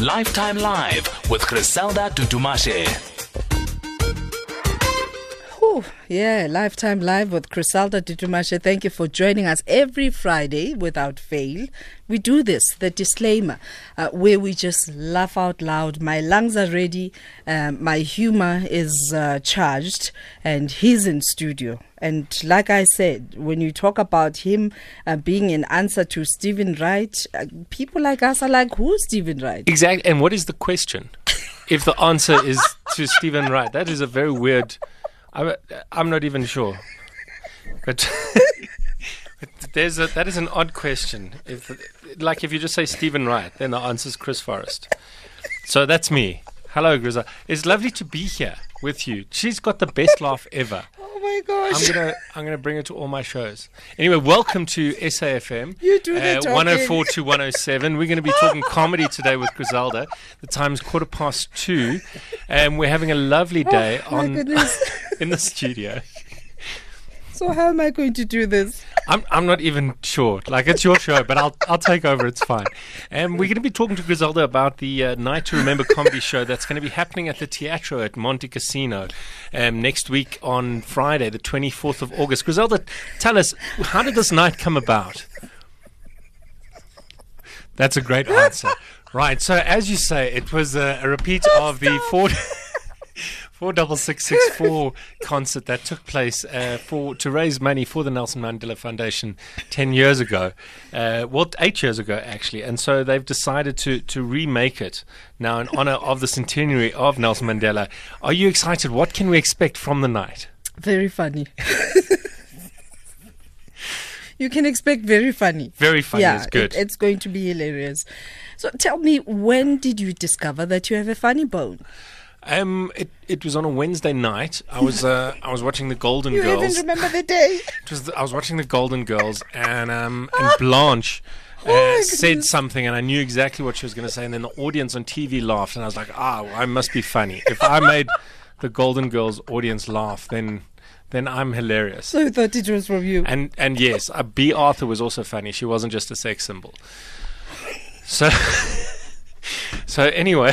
Lifetime Live with Griselda Tutumashe. Yeah, Lifetime Live with Griselda Tutumashe. Thank you for joining us every Friday without fail. We do this, the disclaimer, uh, where we just laugh out loud. My lungs are ready, um, my humor is uh, charged, and he's in studio. And like I said, when you talk about him uh, being an answer to Steven Wright, uh, people like us are like, who's Steven Wright? Exactly. And what is the question? if the answer is to Steven Wright, that is a very weird. I'm, not even sure. But, there's a, that is an odd question. If, like if you just say Steven Wright, then the answer is Chris Forrest. So that's me. Hello, Griza. It's lovely to be here with you. She's got the best laugh ever. Oh my gosh. I'm gonna I'm gonna bring it to all my shows. Anyway, welcome to SAFM. You do the uh, talking. 104 to 107. We're going to be talking comedy today with Griselda. The time's quarter past two, and we're having a lovely day Oh, on in the studio. So how am I going to do this? I'm I'm not even sure. Like it's your show, but I'll I'll take over. It's fine. And we're going to be talking to Griselda about the uh, Night to Remember comedy show that's going to be happening at the Teatro at Montecasino um, next week on Friday, the 24th of August. Griselda, tell us how did this night come about? That's a great answer. Right. So as you say, it was a, a repeat of the four. Four double six six four concert that took place uh, for to raise money for the Nelson Mandela Foundation ten years ago, uh, well eight years ago actually, and so they've decided to to remake it now in honor of the centenary of Nelson Mandela. Are you excited? What can we expect from the night? Very funny. you can expect very funny. Very funny. yeah, is good. it- it's going to be hilarious. So tell me, when did you discover that you have a funny bone? Um, it it was on a Wednesday night. I was uh, I was watching the Golden Girls. You Girls. even remember the day? It was the, I was watching the Golden Girls, and um, and Blanche uh, Oh said something, and I knew exactly what she was going to say, and then the audience on TV laughed, and I was like, ah, well, I must be funny. If I made the Golden Girls audience laugh, then then I'm hilarious. So you thought it was from you. And and yes, uh, Bea Arthur was also funny. She wasn't just a sex symbol. So so anyway.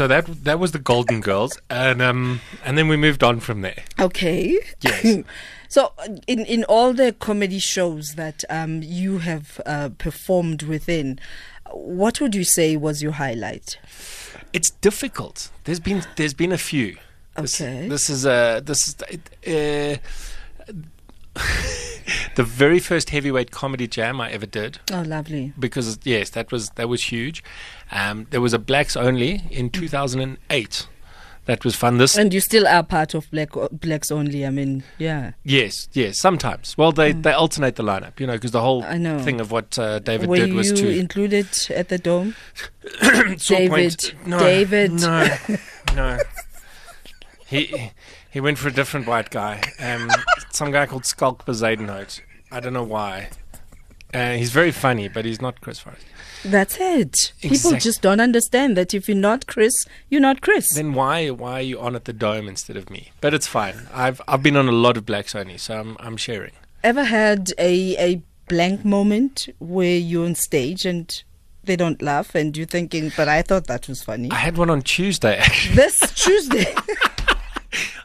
So that that was the Golden Girls, and um, and then we moved on from there. Okay. Yes. so, in in all the comedy shows that um, you have uh, performed within, what would you say was your highlight? It's difficult. There's been there's been a few. This, Okay. This is uh this is uh, the very first heavyweight comedy jam I ever did Oh, lovely. because yes that was that was huge. Um, there was a blacks only in 2008. That was fun. This And you still are part of Black Blacks Only. I mean, yeah. yes yes sometimes. Well they they alternate the lineup you know because the whole Mm. I know. thing of what uh, David Kau did was to included at the dome? David, Point- no, David. No, no. He he went for a different white guy. Um, some guy called Schalk Bezuidenhout. I don't know why. Uh, he's very funny, but he's not Chris Forrest. That's it. People just don't understand that if you're not Chris, you're not Chris. Then why why are you on at the dome instead of me? But it's fine. I've I've been on a lot of Black only, so I'm I'm sharing. Ever had a, a blank moment where you're on stage and they don't laugh and you're thinking, but I thought that was funny? I had one on Tuesday. Actually, this Tuesday.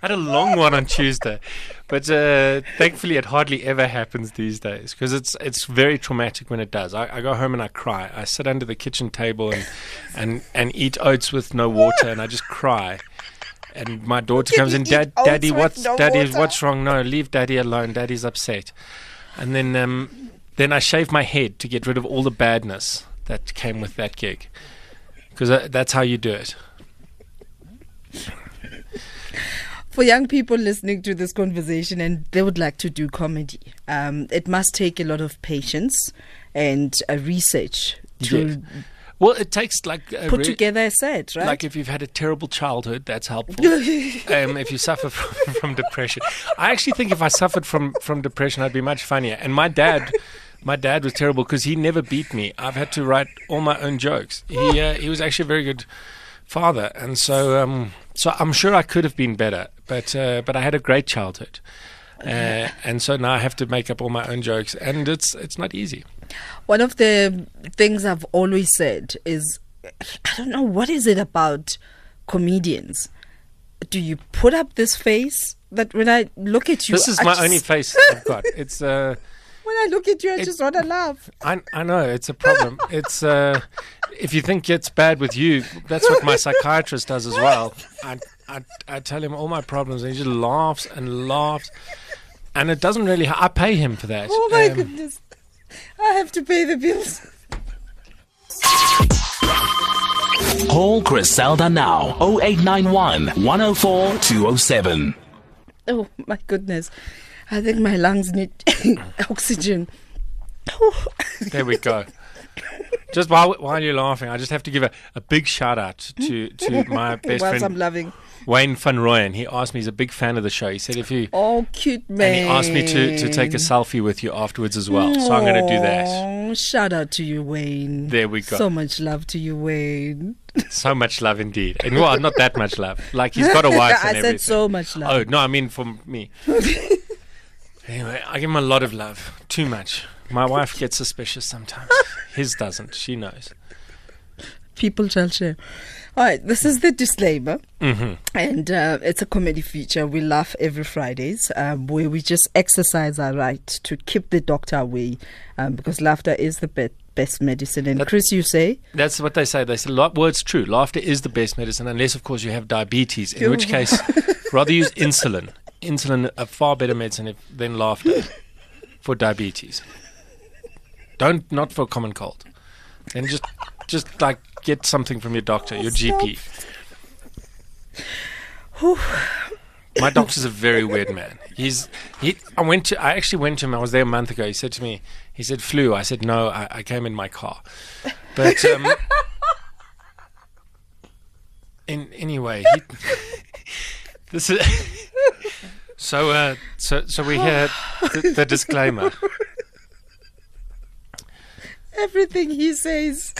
Had a long one on Tuesday, but uh, thankfully it hardly ever happens these days because it's it's very traumatic when it does. I, I go home and I cry. I sit under the kitchen table and and and eat oats with no water, and I just cry. And my daughter comes in, Dad, Daddy, what's no Daddy? water." What's wrong? No, leave Daddy alone. Daddy's upset. And then um, then I shave my head to get rid of all the badness that came with that gig, because uh, that's how you do it. For young people listening to this conversation and they would like to do comedy, um, it must take a lot of patience and uh, research to Yes. Well, it takes like put re- together a set, right? Like if you've had a terrible childhood, that's helpful. um, if you suffer from, from depression, I actually think if I suffered from from depression, I'd be much funnier. And my dad, my dad was terrible because he never beat me. I've had to write all my own jokes. He uh, he was actually a very good father, and so um, so I'm sure I could have been better. But uh, but I had a great childhood. Uh, and so now I have to make up all my own jokes, and it's it's not easy. One of the things I've always said is I don't know what is it about comedians. Do you put up this face that when I look at you, This is I my just- only face I've got. It's uh, When I look at you, I It- just want to laugh. I I know it's a problem. It's uh, if you think it's bad with you, that's what my psychiatrist does as well. I I, I tell him all my problems, and he just laughs and laughs, and it doesn't really. I pay him for that. Oh my Um, goodness, I have to pay the bills. Call Griselda now 0891 104 207. Oh my goodness, I think my lungs need oxygen. There we go. Just while while you're laughing, I just have to give a, a big shout out to, to my best Whilst I'm friend loving. Wayne Van Rooyen. He asked me, he's a big fan of the show. He said if you Oh, cute man. and he asked me to, to take a selfie with you afterwards as well. So I'm going to do that. Oh, shout out to you, Wayne. There we go. So much love to you, Wayne. So much love indeed. And well, not that much love. Like he's got a wife I and said everything. so much love. Oh no, I mean for me. Anyway, I give him a lot of love. Too much. My wife gets suspicious sometimes. His doesn't. She knows. People shall share. All right, this is the disclaimer. hmm And uh, it's a comedy feature. We laugh every Fridays, um, where we just exercise our right to keep the doctor away, um, because laughter is the be- best medicine. And That- Chris, you say That's what they say. They say, well, it's true. Laughter is the best medicine, unless, of course, you have diabetes, in which case, rather use insulin. Insulin, a far better medicine if, than laughter for diabetes. Don't, not for common cold. And just, just like get something from your doctor, your GP. My doctor's a very weird man. He's he. I went to. I actually went to him. I was there a month ago. He said to me, he said flu. I said no. I, I came in my car. But um, in anyway, he, this is. So uh, so so we hear the, the disclaimer. everything he says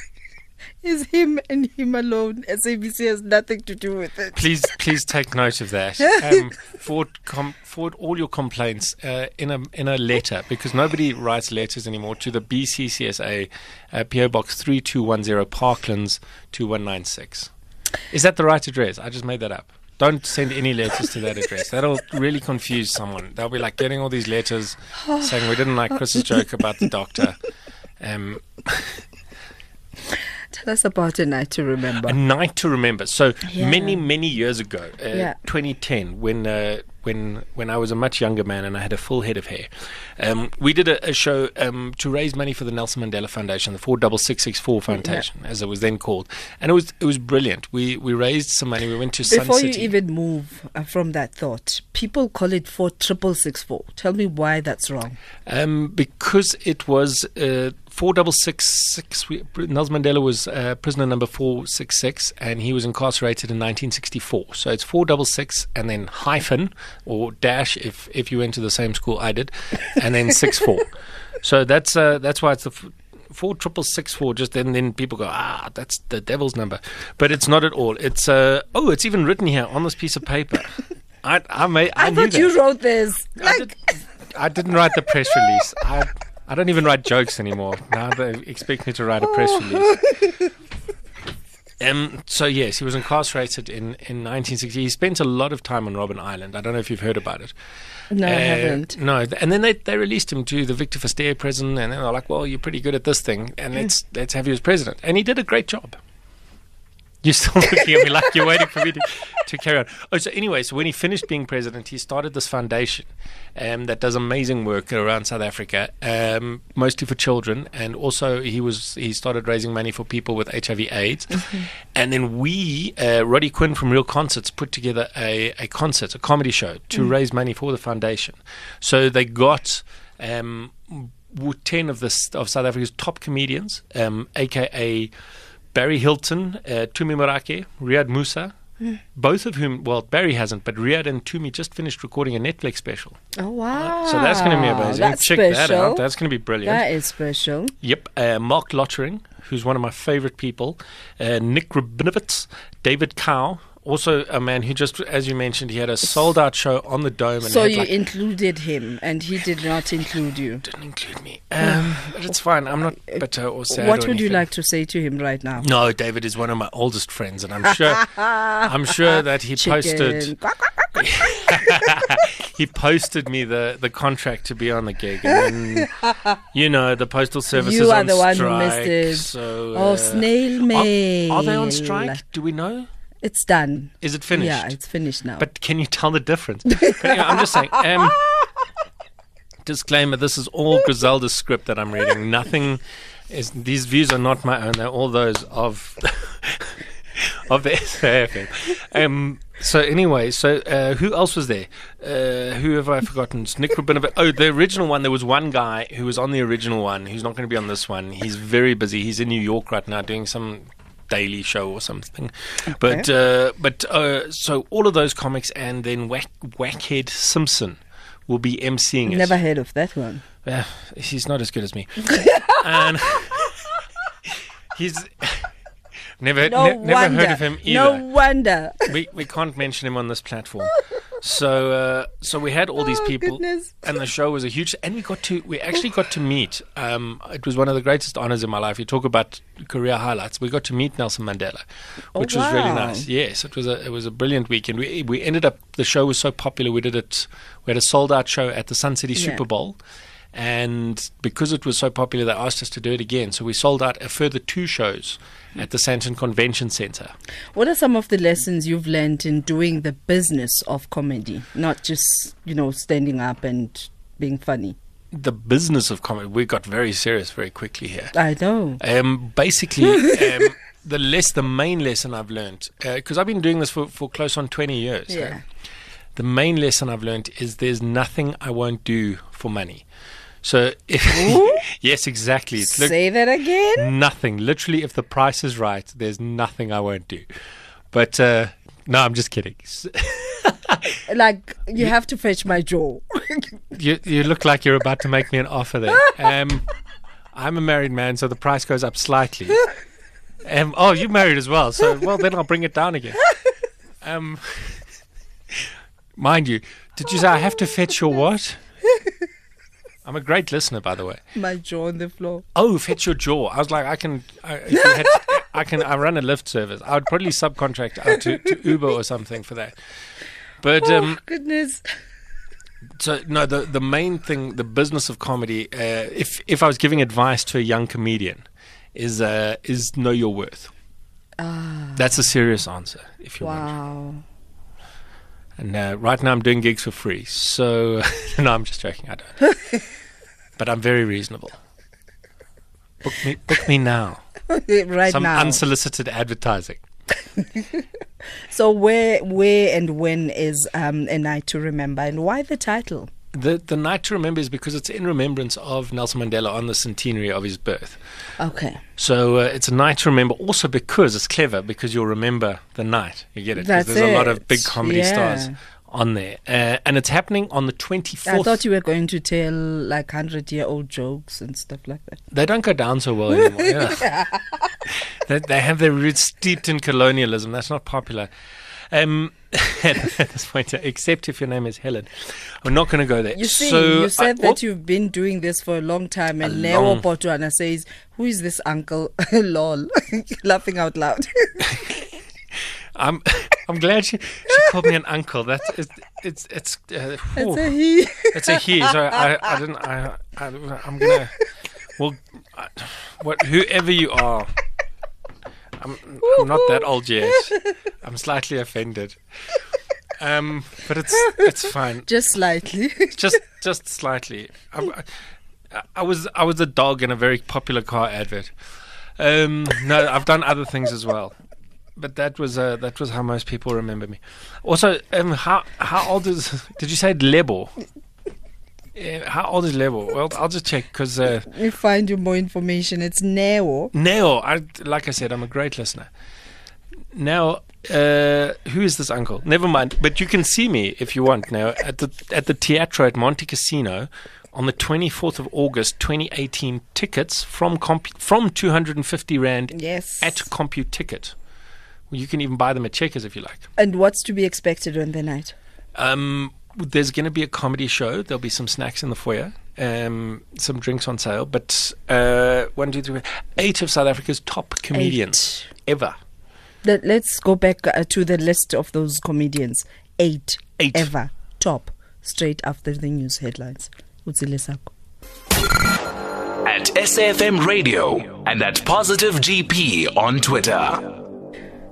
is him and him alone. SABC has nothing to do with it. Please please take note of that. Um, forward com- forward all your complaints uh, in a in a letter because nobody writes letters anymore to the BCCSA uh, PO Box three two one zero Parklands two one nine six. Is that the right address? I just made that up. Don't send any letters to that address. That'll really confuse someone. They'll be like getting all these letters saying we didn't like Chris's joke about the doctor. Um, Tell us about a night to remember. A night to remember. So Yeah. many, many years ago, uh, Yeah. 2010, when uh, when when I was a much younger man and I had a full head of hair, um, we did a, a show um, to raise money for the Nelson Mandela Foundation, the four double six six four Foundation, as it was then called, and it was it was brilliant. We we raised some money. We went to Before you even move uh, from that thought, people call it four triple six four. Tell me why that's wrong. Um, because it was uh, four double six six. Nelson Mandela was uh, prisoner number four six six, and he was incarcerated in 1964. So it's four double six, and then hyphen or dash if if you went to the same school I did, and then six four. So that's uh, that's why it's the. F- Four triple six four, just then, then people go, ah, that's the devil's number, but it's not at all. It's uh, oh, it's even written here on this piece of paper. I I may I, I, thought that. you wrote this. I, Like, did, I didn't write the press release. I, I don't even write jokes anymore. Now they expect me to write a press release. Um, so yes, he was incarcerated in, in 1960. He spent a lot of time on Robben Island. I don't know if you've heard about it. no, I Uh, haven't. No, and then they, they released him to the Victor Verster prison, and then they're like, "Well, you're pretty good at this thing, and let's let's have you as president." And he did a great job. You're still looking at me like you're waiting for me to, to carry on. Oh, so anyway, so when he finished being president, he started this foundation um, that does amazing work around South Africa, um, mostly for children, and also he was he started raising money for people with HIV/AIDS. And then we, uh, Roddy Quinn from Real Concerts, put together a, a concert, a comedy show, to raise money for the foundation. So they got. Um, 10 of, the, of South Africa's top comedians, um, aka Barry Hilton, uh, Tumi Morake, Riaad Moosa, both of whom, well, Barry hasn't, but Riyad and Tumi just finished recording a Netflix special. Oh wow! So that's going to be amazing. That's Check special. that out. That's going to be brilliant. That is special. Yep. Uh, Mark Lottering, who's one of my favorite people, uh, Nik Rabinowitz, David Kau, also a man who just, as you mentioned, he had a sold out show on the dome. And So you like- included him, and he did not include you. didn't include me. Um, but it's fine. I'm not bitter or sad. what or would you like to say to him right now? No, David is one of my oldest friends, and I'm sure, I'm sure that he posted, Chicken. Quack. he posted me the, the contract to be on the gig, and then, you know, the postal service You is are on the one who strike, missed it. So, Oh, uh, snail are, mail. are they on strike? Do we know? It's done. Is it finished? Yeah, it's finished now. But can you tell the difference? But anyway, I'm just saying. Um, disclaimer: This is all Griselda's script that I'm reading. Nothing is. These views are not my own. They're all those of of the SAFM. Um. So anyway, so uh, who else was there? Uh, who have I forgotten? It's Nik Rabinowitz. Oh, the original one. There was one guy who was on the original one. Who's not going to be on this one. He's very busy. He's in New York right now doing some daily show or something. But uh, but uh, so all of those comics and then Whack, Whackhead Simpson will be emceeing it. Never heard of that one. Uh, he's not as good as me. and he's never No ne- never wonder. heard of him either. No wonder. we we can't mention him on this platform. So uh, so we had all these Oh, people, goodness. and the show was a huge. And we got to we actually got to meet. Um, it was one of the greatest honors in my life. You talk about career highlights. We got to meet Nelson Mandela, Oh, which was really nice. Yes, it was a it was a brilliant weekend. We we ended up the show was so popular. We did it. We had a sold out show at the Sun City Yeah. Superbowl. And because it was so popular, they asked us to do it again. So we sold out a further two shows at the Sandton Convention Center. What are some of the lessons you've learned in doing the business of comedy, not just you know standing up and being funny? the business of comedy, we got very serious very quickly here. I know. Um, basically, um, the less the main lesson I've learned because I've been doing this for, for close on twenty years. uh, Yeah. the main lesson I've learned is there's nothing I won't do for money. So, if, yes, exactly. It's Say that again. nothing. Literally, if the price is right, there's nothing I won't do. But uh, no, I'm just kidding. Like you have to fetch my jaw. You you look like you're about to make me an offer there. Um, I'm a married man, so the price goes up slightly. Um, oh, you're married as well, so well then I'll bring it down again. Um, mind you, did you say I have to fetch your what? I'm a great listener, by the way. my jaw on the floor. Oh, fetch your jaw. I was like, I can, I, if had, I can, I run a lift service. I would probably subcontract out to, to Uber or something for that. But um, oh goodness. so no, the the main thing, the business of comedy. Uh, if if I was giving advice to a young comedian, is uh, is know your worth. Ah. That's a serious answer. If you want. Wow. And uh, right now I'm doing gigs for free. So no, I'm just joking. I don't. but I'm very reasonable. Book me, book me now. right Some now. unsolicited advertising. so where where and when is um a night to remember and why the title? The the night to remember is because it's in remembrance of Nelson Mandela on the centenary of his birth. Okay. So uh, it's a night to remember. Also because it's clever because you'll remember the night. You get it? That's there's a lot of big comedy Yeah. stars on there, uh, and it's happening on the 24th. I thought you were going to tell like hundred year old jokes and stuff like that. they don't go down so well anymore. yeah. they, they have their roots steeped in colonialism. That's not popular. Um, at this point, except if your name is Helen, I'm not going to go there. You see, so you said I- that you've been doing this for a long time, and A Neo long- Botswana says, "Who is this uncle?" Lol, laughing out loud. I'm I'm glad she she called me an uncle. That's it's it's it's uh, It's a he. It's a he. So I, I didn't. I, I I'm gonna. Well, I, what whoever you are, I'm, I'm not that old yet. I'm slightly offended. Um, but it's it's fine. Just slightly. Just just slightly. I'm, I, I was I was a dog in a very popular car advert. Um, no, I've done other things as well. But that was uh, that was how most people remember me. Also, um, how how old is? Did you say Lebo? How old is Lebo? Well, I'll just check because uh, we find you more information. It's Neo. Neo. I like I said, I'm a great listener. Now, uh, who is this uncle? Never mind. But you can see me if you want now at the at the Teatro at Montecasino on the 24th of August, 2018. Tickets from comp- from 250 rand Yes. at CompuTicket. You can even buy them at Checkers if you like. And what's to be expected on the night? Um, there's going to be a comedy show. There'll be some snacks in the foyer, um, some drinks on sale. But uh, one, two, three, eight of South Africa's top comedians ever. Let, let's go back uh, to the list of those comedians. Eight, Eight. ever top straight after the news headlines. Utsilesako. At SAFM Radio and at Positive GP on Twitter.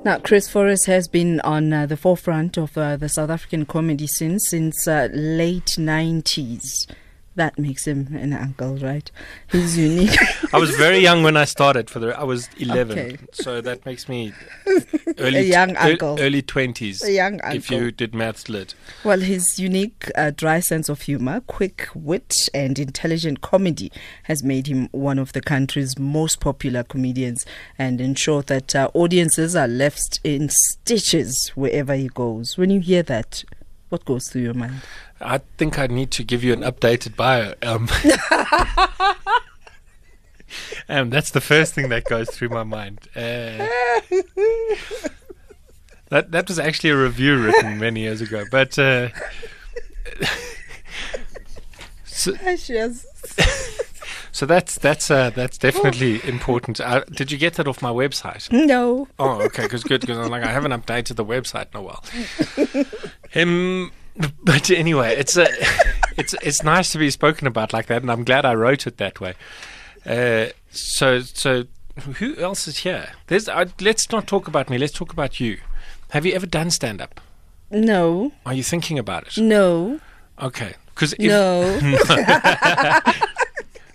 Now, Chris Forrest has been on uh, the forefront of uh, the South African comedy scene since uh, late 90s. That makes him an uncle, right? He's unique. I was very young when I started. For the I was 11, Okay. so that makes me early A young ear- uncle. early 20s. A young uncle. If you did maths lit. well, his unique, uh, dry sense of humor, quick wit, and intelligent comedy has made him one of the country's most popular comedians and ensured that uh, audiences are left in stitches wherever he goes. When you hear that, what goes through your mind? I think I need to give you an updated bio. Um, um, that's the first thing that goes through my mind. Uh, that that was actually a review written many years ago, but uh, so. so that's that's uh, that's definitely important. Uh, did you get that off my website? No. Oh, okay, because good. Because I'm like, I haven't updated the website in a while. Um, but anyway, it's a, it's it's nice to be spoken about like that, and I'm glad I wrote it that way. Uh, so so, who else is here? There's. Uh, let's not talk about me. Let's talk about you. Have you ever done stand up? No. Are you thinking about it? No. Okay, because No.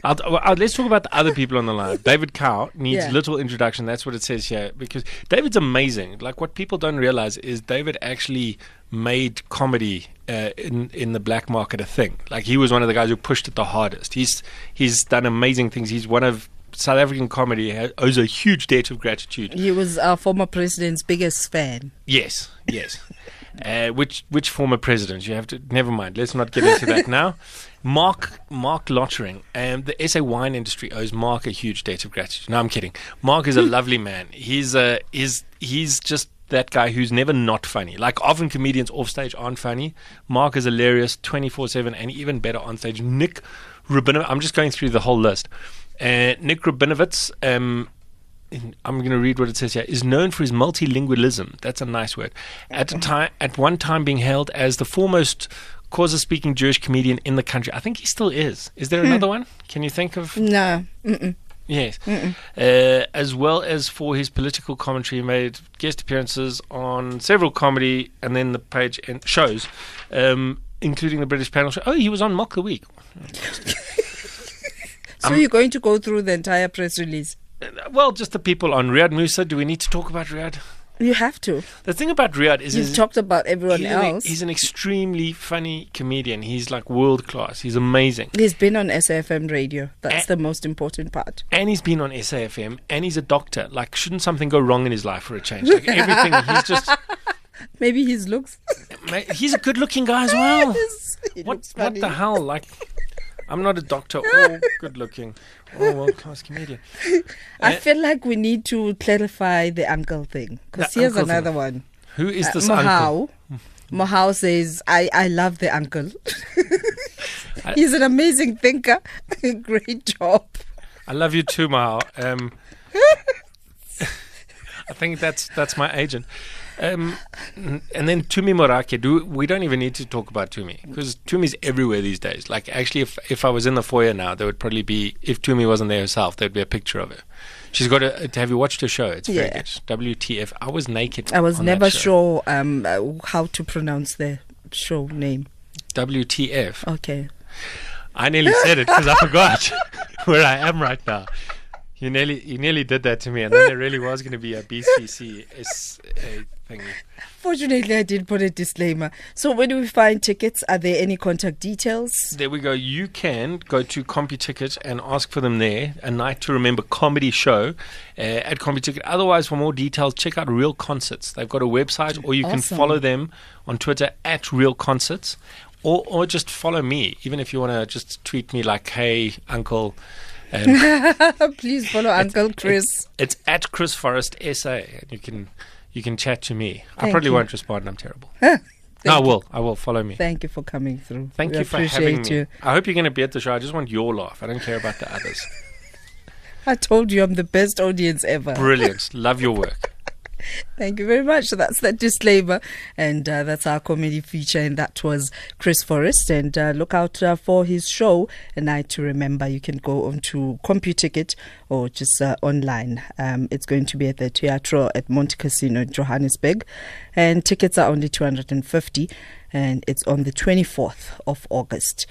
I'll, I'll- let's talk about the other people on the line. David Kau needs Yeah. little introduction. That's what it says here. Because David's amazing. Like what people don't realize is David actually made comedy uh, in in the black market a thing. Like he was one of the guys who pushed it the hardest. He's he's done amazing things. He's one of South African comedy ha- owes a huge debt of gratitude. he was our former president's biggest fan. Yes, yes. Uh, which which former president? You have to. Never mind. Let's not get into that now. Mark Mark Lottering. Um, the SA wine industry owes Mark a huge debt of gratitude. No, I'm kidding. Mark is a lovely man. He's uh, is he's just that guy who's never not funny. Like often comedians off stage aren't funny. Mark is hilarious 24 seven, and even better on stage. Nik Rabinowitz. I'm just going through the whole list. Uh, Nik Rabinowitz. Um, in- I'm going to read what it says here, is known for his multilingualism. That's a nice word. At a time, at one time, being hailed as the foremost Xhosa-speaking Jewish comedian in the country. I think he still is. Is there another one? Can you think of? No. Mm-mm. Yes. Uh, as well as for his political commentary, he made guest appearances on several comedy and then the page and shows, um, including the British panel show. Oh, he was on Mock the Week. So you're going to go through the entire press release? Well, just the people on Riaad Moosa. Do we need to talk about Riaad? You have to. The thing about Riaad is You've he's- talked about everyone he's, an, else. he's an extremely funny comedian. He's like world class. He's amazing. He's been on SAFM radio. That's Eh. the most important part. And he's been on SAFM and he's a doctor. Like, shouldn't something go wrong in his life for a change? Like, everything. He's just, Maybe his looks. he's a good looking guy as well. What, what the hell? Like, I'm not a doctor or good looking or world class comedian. I Eh. feel like we need to clarify the uncle thing. Because here's uncle another thing. one. Who is Uh, this uncle? Mohau. Mohau says, I, I love the uncle. He's an amazing thinker. Great job. I love you too, Mao. Um, I think that's that's my agent. Um, and then Tumi Morake. Do we don't even need to talk about Tumi because Tumi's everywhere these days. Like actually, if if I was in the foyer now, there would probably be if Tumi wasn't there herself, there'd be a picture of her. She's got a. Have you watched her show? It's very Yeah. good. WTF? I was naked. I was never sure um, uh, how to pronounce the show name. WTF? Okay. I nearly said it because I forgot where I am right now. You nearly, you nearly did that to me, and then there really was going to be a BCC thing. Fortunately, I did put a disclaimer. So, when we find tickets, are there any contact details? There we go. You can go to CompuTicket and ask for them there. A Night to Remember comedy show uh, at CompuTicket. Otherwise, for more details, check out Real Concerts. They've got a website, or you can follow them on Twitter at Real Concerts, or or just follow me. Even if you want to just tweet me like, "Hey, Uncle." Please follow Uncle Chris. It's at Chris Forrest SA, and you can you can chat to me. I probably you. won't respond. I'm terrible. no, I will. I will. Follow me. Thank you for coming through. Thank We you for having me. you. I hope you're going to be at the show. I just want your laugh. I don't care about the others. I told you I'm the best audience ever. Brilliant. Love your work. Thank you very much. That's that disclaimer, and uh, that's our comedy feature, and that was Chris Forrest. And uh, look out uh, for his show, A Night to Remember. You can go on to CompuTicket or just uh, online. Um, it's going to be at the Teatro at Montecasino Johannesburg, and tickets are only 250, and it's on the 24th of August.